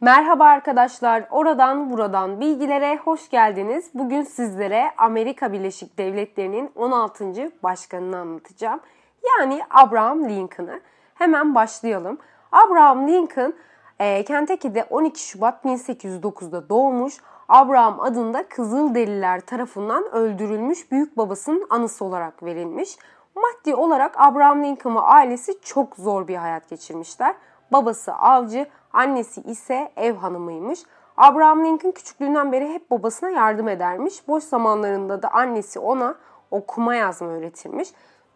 Merhaba arkadaşlar, oradan buradan bilgilere hoş geldiniz. Bugün sizlere Amerika Birleşik Devletleri'nin 16. başkanını anlatacağım. Yani Abraham Lincoln'ı. Hemen başlayalım. Abraham Lincoln, e, Kentucky'de 12 Şubat 1809'da doğmuş. Abraham adında Kızılderililer tarafından öldürülmüş büyük babasının anısı olarak verilmiş. Maddi olarak Abraham Lincoln ve ailesi çok zor bir hayat geçirmişler. Babası avcı, annesi ise ev hanımıymış. Abraham Lincoln küçüklüğünden beri hep babasına yardım edermiş. Boş zamanlarında da annesi ona okuma yazma öğretirmiş.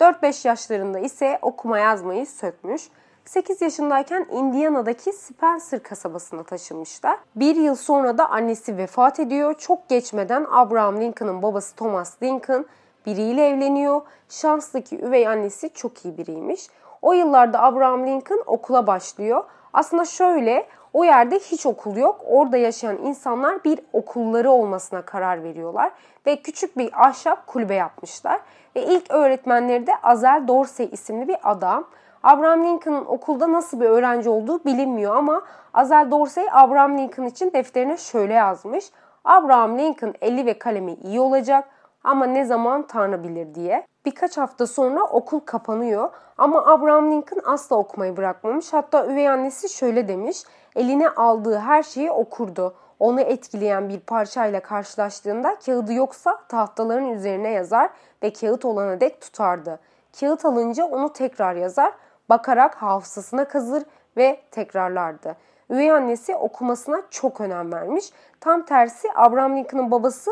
4-5 yaşlarında ise okuma yazmayı sökmüş. 8 yaşındayken Indiana'daki Spencer kasabasına taşınmışlar. Bir yıl sonra da annesi vefat ediyor. Çok geçmeden Abraham Lincoln'ın babası Thomas Lincoln biriyle evleniyor. Şanslı ki üvey annesi çok iyi biriymiş. O yıllarda Abraham Lincoln okula başlıyor. Aslında şöyle o yerde hiç okul yok. Orada yaşayan insanlar bir okulları olmasına karar veriyorlar ve küçük bir ahşap kulübe yapmışlar. Ve ilk öğretmenleri de Azel Dorsey isimli bir adam. Abraham Lincoln'ın okulda nasıl bir öğrenci olduğu bilinmiyor ama Azel Dorsey Abraham Lincoln için defterine şöyle yazmış. Abraham Lincoln eli ve kalemi iyi olacak ama ne zaman Tanrı bilir diye. Birkaç hafta sonra okul kapanıyor ama Abraham Lincoln asla okumayı bırakmamış. Hatta üvey annesi şöyle demiş, eline aldığı her şeyi okurdu. Onu etkileyen bir parçayla karşılaştığında kağıdı yoksa tahtaların üzerine yazar ve kağıt olana dek tutardı. Kağıt alınca onu tekrar yazar, bakarak hafızasına kazır ve tekrarlardı. Üvey annesi okumasına çok önem vermiş. Tam tersi Abraham Lincoln'ın babası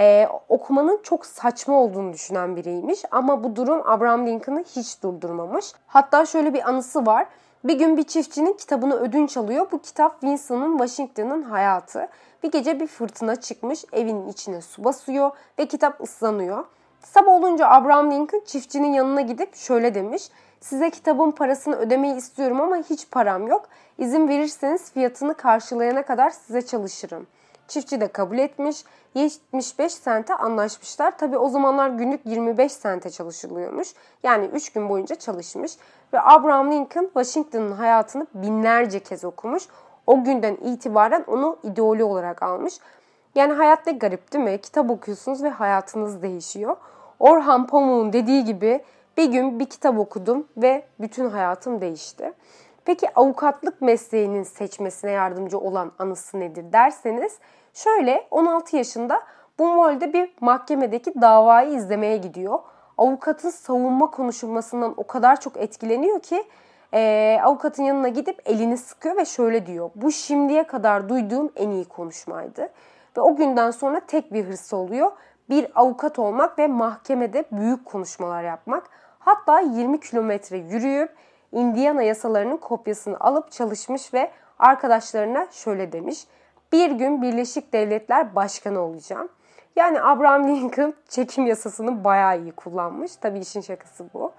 e, okumanın çok saçma olduğunu düşünen biriymiş. Ama bu durum Abraham Lincoln'ı hiç durdurmamış. Hatta şöyle bir anısı var. Bir gün bir çiftçinin kitabını ödünç alıyor. Bu kitap Winston'ın Washington'ın hayatı. Bir gece bir fırtına çıkmış, evin içine su basıyor ve kitap ıslanıyor. Sabah olunca Abraham Lincoln çiftçinin yanına gidip şöyle demiş. Size kitabın parasını ödemeyi istiyorum ama hiç param yok. İzin verirseniz fiyatını karşılayana kadar size çalışırım. Çiftçi de kabul etmiş. 75 sente anlaşmışlar. Tabi o zamanlar günlük 25 sente çalışılıyormuş. Yani 3 gün boyunca çalışmış. Ve Abraham Lincoln Washington'ın hayatını binlerce kez okumuş. O günden itibaren onu ideoli olarak almış. Yani hayat ne garip değil mi? Kitap okuyorsunuz ve hayatınız değişiyor. Orhan Pamuk'un dediği gibi bir gün bir kitap okudum ve bütün hayatım değişti. Peki avukatlık mesleğinin seçmesine yardımcı olan anısı nedir derseniz şöyle 16 yaşında Bumwol'de bir mahkemedeki davayı izlemeye gidiyor. Avukatın savunma konuşulmasından o kadar çok etkileniyor ki e, avukatın yanına gidip elini sıkıyor ve şöyle diyor. Bu şimdiye kadar duyduğum en iyi konuşmaydı. Ve o günden sonra tek bir hırsı oluyor. Bir avukat olmak ve mahkemede büyük konuşmalar yapmak. Hatta 20 kilometre yürüyüp Indiana yasalarının kopyasını alıp çalışmış ve arkadaşlarına şöyle demiş. Bir gün Birleşik Devletler Başkanı olacağım. Yani Abraham Lincoln çekim yasasını bayağı iyi kullanmış. Tabii işin şakası bu.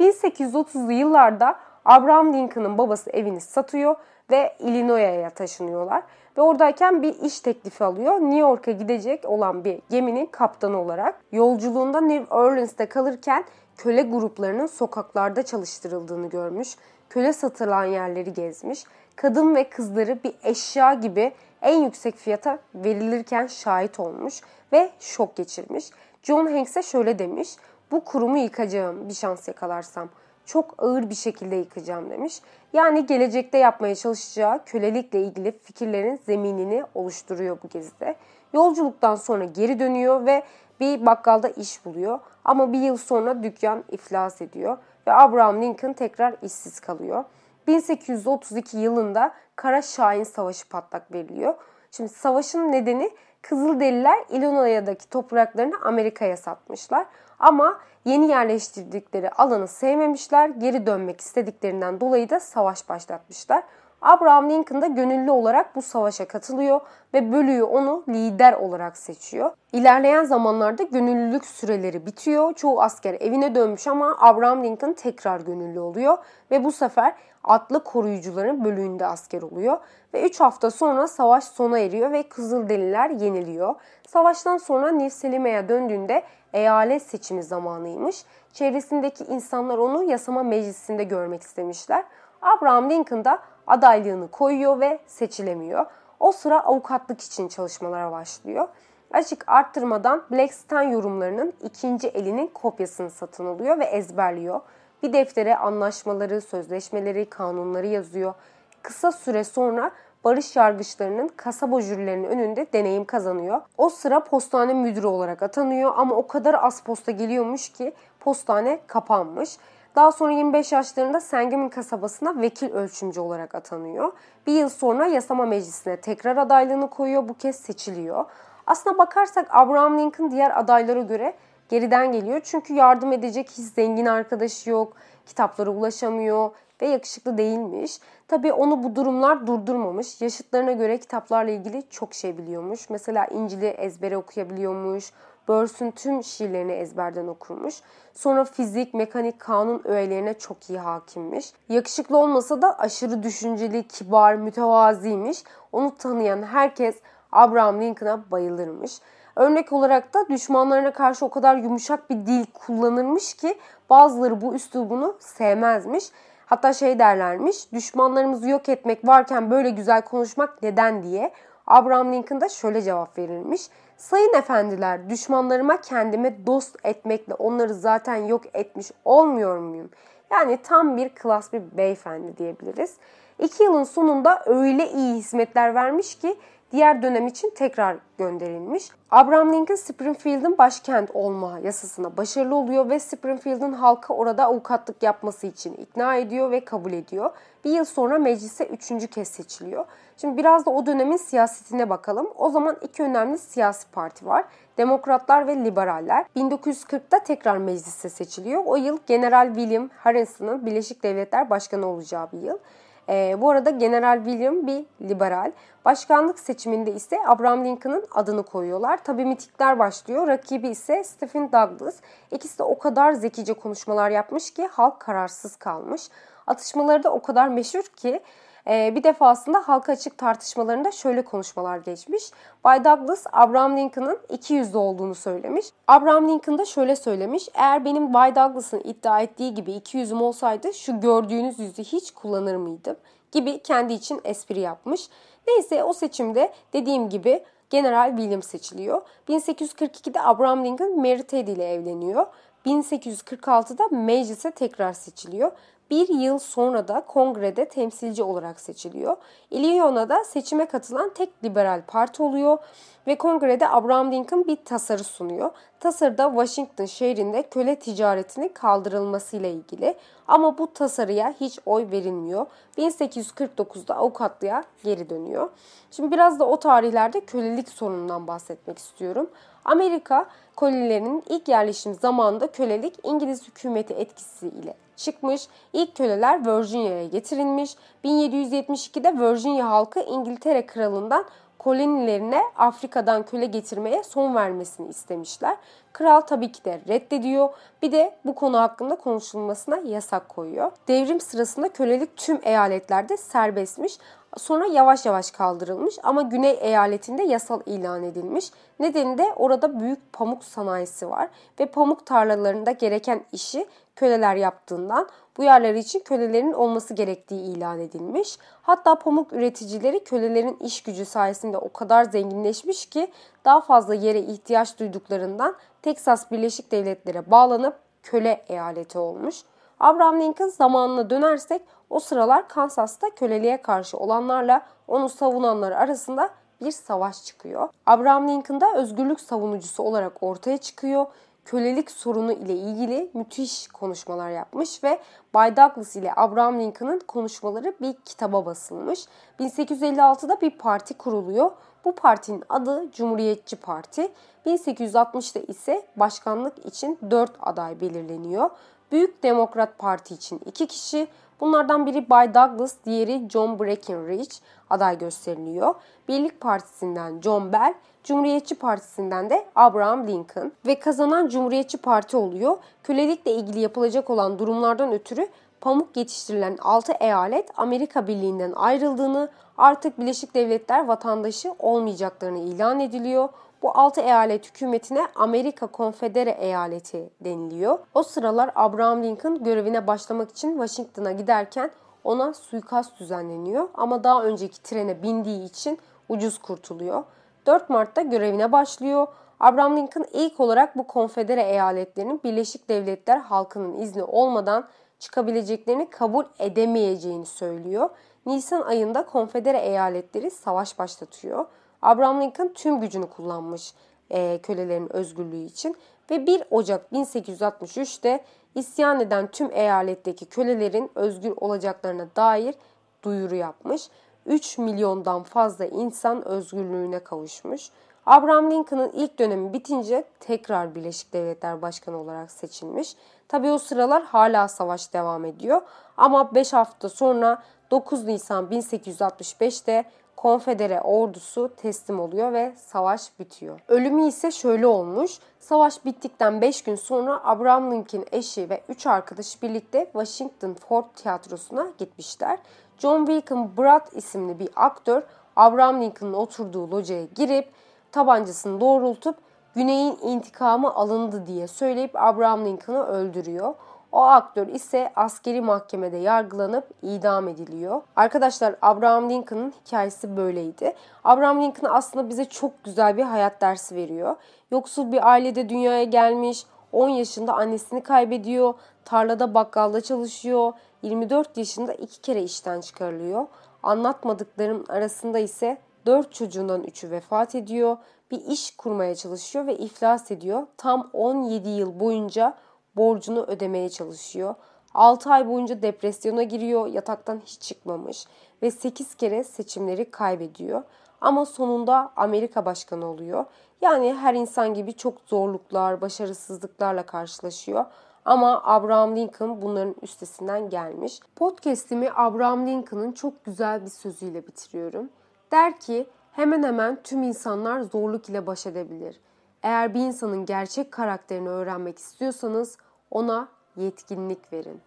1830'lu yıllarda Abraham Lincoln'ın babası evini satıyor ve Illinois'a taşınıyorlar. Ve oradayken bir iş teklifi alıyor. New York'a gidecek olan bir geminin kaptanı olarak. Yolculuğunda New Orleans'ta kalırken köle gruplarının sokaklarda çalıştırıldığını görmüş. Köle satılan yerleri gezmiş. Kadın ve kızları bir eşya gibi en yüksek fiyata verilirken şahit olmuş ve şok geçirmiş. John Hanks'e şöyle demiş. Bu kurumu yıkacağım bir şans yakalarsam. Çok ağır bir şekilde yıkacağım demiş. Yani gelecekte yapmaya çalışacağı kölelikle ilgili fikirlerin zeminini oluşturuyor bu gezide. Yolculuktan sonra geri dönüyor ve bir bakkalda iş buluyor. Ama bir yıl sonra dükkan iflas ediyor ve Abraham Lincoln tekrar işsiz kalıyor. 1832 yılında Kara Şahin Savaşı patlak veriliyor. Şimdi savaşın nedeni Kızılderililer Illinois'daki topraklarını Amerika'ya satmışlar. Ama yeni yerleştirdikleri alanı sevmemişler, geri dönmek istediklerinden dolayı da savaş başlatmışlar. Abraham Lincoln da gönüllü olarak bu savaşa katılıyor ve bölüğü onu lider olarak seçiyor. İlerleyen zamanlarda gönüllülük süreleri bitiyor. Çoğu asker evine dönmüş ama Abraham Lincoln tekrar gönüllü oluyor ve bu sefer atlı koruyucuların bölüğünde asker oluyor. Ve 3 hafta sonra savaş sona eriyor ve Kızılderililer yeniliyor. Savaştan sonra New Selime'ye döndüğünde eyalet seçimi zamanıymış. Çevresindeki insanlar onu yasama meclisinde görmek istemişler. Abraham Lincoln da adaylığını koyuyor ve seçilemiyor. O sıra avukatlık için çalışmalara başlıyor. Açık arttırmadan Blackstein yorumlarının ikinci elinin kopyasını satın alıyor ve ezberliyor. Bir deftere anlaşmaları, sözleşmeleri, kanunları yazıyor. Kısa süre sonra barış yargıçlarının kasaba jürilerinin önünde deneyim kazanıyor. O sıra postane müdürü olarak atanıyor ama o kadar az posta geliyormuş ki postane kapanmış. Daha sonra 25 yaşlarında Sangamon kasabasına vekil ölçümcü olarak atanıyor. Bir yıl sonra yasama meclisine tekrar adaylığını koyuyor. Bu kez seçiliyor. Aslına bakarsak Abraham Lincoln diğer adaylara göre geriden geliyor. Çünkü yardım edecek hiç zengin arkadaşı yok, kitaplara ulaşamıyor ve yakışıklı değilmiş. Tabii onu bu durumlar durdurmamış. Yaşıtlarına göre kitaplarla ilgili çok şey biliyormuş. Mesela İncil'i ezbere okuyabiliyormuş. Börs'ün tüm şiirlerini ezberden okurmuş. Sonra fizik, mekanik, kanun öğelerine çok iyi hakimmiş. Yakışıklı olmasa da aşırı düşünceli, kibar, mütevaziymiş. Onu tanıyan herkes Abraham Lincoln'a bayılırmış. Örnek olarak da düşmanlarına karşı o kadar yumuşak bir dil kullanırmış ki bazıları bu üslubunu sevmezmiş. Hatta şey derlermiş, düşmanlarımızı yok etmek varken böyle güzel konuşmak neden diye. Abraham Lincoln da şöyle cevap verilmiş. Sayın efendiler, düşmanlarıma kendime dost etmekle onları zaten yok etmiş olmuyor muyum? Yani tam bir klas bir beyefendi diyebiliriz. İki yılın sonunda öyle iyi hizmetler vermiş ki diğer dönem için tekrar gönderilmiş. Abraham Lincoln Springfield'ın başkent olma yasasına başarılı oluyor ve Springfield'ın halkı orada avukatlık yapması için ikna ediyor ve kabul ediyor. Bir yıl sonra meclise üçüncü kez seçiliyor. Şimdi biraz da o dönemin siyasetine bakalım. O zaman iki önemli siyasi parti var. Demokratlar ve Liberaller. 1940'da tekrar meclise seçiliyor. O yıl General William Harrison'ın Birleşik Devletler Başkanı olacağı bir yıl. E, bu arada General William bir liberal. Başkanlık seçiminde ise Abraham Lincoln'ın adını koyuyorlar. Tabii mitikler başlıyor. Rakibi ise Stephen Douglas. İkisi de o kadar zekice konuşmalar yapmış ki halk kararsız kalmış. Atışmaları da o kadar meşhur ki bir defasında halka açık tartışmalarında şöyle konuşmalar geçmiş. Bay Douglas Abraham Lincoln'ın iki yüzlü olduğunu söylemiş. Abraham Lincoln da şöyle söylemiş. Eğer benim Bay Douglas'ın iddia ettiği gibi iki yüzüm olsaydı şu gördüğünüz yüzü hiç kullanır mıydım? Gibi kendi için espri yapmış. Neyse o seçimde dediğim gibi General William seçiliyor. 1842'de Abraham Lincoln Mary Teddy ile evleniyor. 1846'da meclise tekrar seçiliyor bir yıl sonra da kongrede temsilci olarak seçiliyor. Illinois'da seçime katılan tek liberal parti oluyor ve kongrede Abraham Lincoln bir tasarı sunuyor. Tasarıda Washington şehrinde köle ticaretinin kaldırılmasıyla ilgili ama bu tasarıya hiç oy verilmiyor. 1849'da avukatlığa geri dönüyor. Şimdi biraz da o tarihlerde kölelik sorunundan bahsetmek istiyorum. Amerika kolilerinin ilk yerleşim zamanında kölelik İngiliz hükümeti etkisiyle çıkmış. İlk köleler Virginia'ya getirilmiş. 1772'de Virginia halkı İngiltere kralından kolonilerine Afrika'dan köle getirmeye son vermesini istemişler. Kral tabii ki de reddediyor. Bir de bu konu hakkında konuşulmasına yasak koyuyor. Devrim sırasında kölelik tüm eyaletlerde serbestmiş. Sonra yavaş yavaş kaldırılmış ama Güney eyaletinde yasal ilan edilmiş. Nedeni de orada büyük pamuk sanayisi var ve pamuk tarlalarında gereken işi köleler yaptığından bu yerler için kölelerin olması gerektiği ilan edilmiş. Hatta pamuk üreticileri kölelerin iş gücü sayesinde o kadar zenginleşmiş ki daha fazla yere ihtiyaç duyduklarından Teksas Birleşik Devletleri'ne bağlanıp köle eyaleti olmuş. Abraham Lincoln zamanına dönersek o sıralar Kansas'ta köleliğe karşı olanlarla onu savunanlar arasında bir savaş çıkıyor. Abraham Lincoln da özgürlük savunucusu olarak ortaya çıkıyor kölelik sorunu ile ilgili müthiş konuşmalar yapmış ve Bay Douglas ile Abraham Lincoln'ın konuşmaları bir kitaba basılmış. 1856'da bir parti kuruluyor. Bu partinin adı Cumhuriyetçi Parti. 1860'da ise başkanlık için 4 aday belirleniyor. Büyük Demokrat Parti için 2 kişi, bunlardan biri Bay Douglas, diğeri John Breckinridge aday gösteriliyor. Birlik Partisi'nden John Bell, Cumhuriyetçi Partisi'nden de Abraham Lincoln ve kazanan Cumhuriyetçi Parti oluyor. Kölelikle ilgili yapılacak olan durumlardan ötürü pamuk yetiştirilen 6 eyalet Amerika Birliği'nden ayrıldığını, artık Birleşik Devletler vatandaşı olmayacaklarını ilan ediliyor. Bu 6 eyalet hükümetine Amerika Konfedere Eyaleti deniliyor. O sıralar Abraham Lincoln görevine başlamak için Washington'a giderken ona suikast düzenleniyor ama daha önceki trene bindiği için ucuz kurtuluyor. 4 Mart'ta görevine başlıyor. Abraham Lincoln ilk olarak bu konfedere eyaletlerin Birleşik Devletler halkının izni olmadan çıkabileceklerini kabul edemeyeceğini söylüyor. Nisan ayında konfedere eyaletleri savaş başlatıyor. Abraham Lincoln tüm gücünü kullanmış e, kölelerin özgürlüğü için ve 1 Ocak 1863'te isyan eden tüm eyaletteki kölelerin özgür olacaklarına dair duyuru yapmış. 3 milyondan fazla insan özgürlüğüne kavuşmuş. Abraham Lincoln'ın ilk dönemi bitince tekrar Birleşik Devletler Başkanı olarak seçilmiş. Tabi o sıralar hala savaş devam ediyor. Ama 5 hafta sonra 9 Nisan 1865'te konfedere ordusu teslim oluyor ve savaş bitiyor. Ölümü ise şöyle olmuş. Savaş bittikten 5 gün sonra Abraham Lincoln eşi ve 3 arkadaşı birlikte Washington Ford Tiyatrosu'na gitmişler. John Wilkin Brad isimli bir aktör Abraham Lincoln'ın oturduğu locaya girip tabancasını doğrultup Güney'in intikamı alındı diye söyleyip Abraham Lincoln'ı öldürüyor. O aktör ise askeri mahkemede yargılanıp idam ediliyor. Arkadaşlar Abraham Lincoln'ın hikayesi böyleydi. Abraham Lincoln aslında bize çok güzel bir hayat dersi veriyor. Yoksul bir ailede dünyaya gelmiş, 10 yaşında annesini kaybediyor, tarlada bakkalda çalışıyor, 24 yaşında iki kere işten çıkarılıyor. Anlatmadıklarım arasında ise 4 çocuğundan 3'ü vefat ediyor, bir iş kurmaya çalışıyor ve iflas ediyor. Tam 17 yıl boyunca borcunu ödemeye çalışıyor. 6 ay boyunca depresyona giriyor, yataktan hiç çıkmamış ve 8 kere seçimleri kaybediyor. Ama sonunda Amerika başkanı oluyor. Yani her insan gibi çok zorluklar, başarısızlıklarla karşılaşıyor. Ama Abraham Lincoln bunların üstesinden gelmiş. Podcast'imi Abraham Lincoln'ın çok güzel bir sözüyle bitiriyorum. Der ki hemen hemen tüm insanlar zorluk ile baş edebilir. Eğer bir insanın gerçek karakterini öğrenmek istiyorsanız ona yetkinlik verin.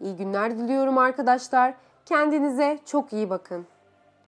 İyi günler diliyorum arkadaşlar. Kendinize çok iyi bakın.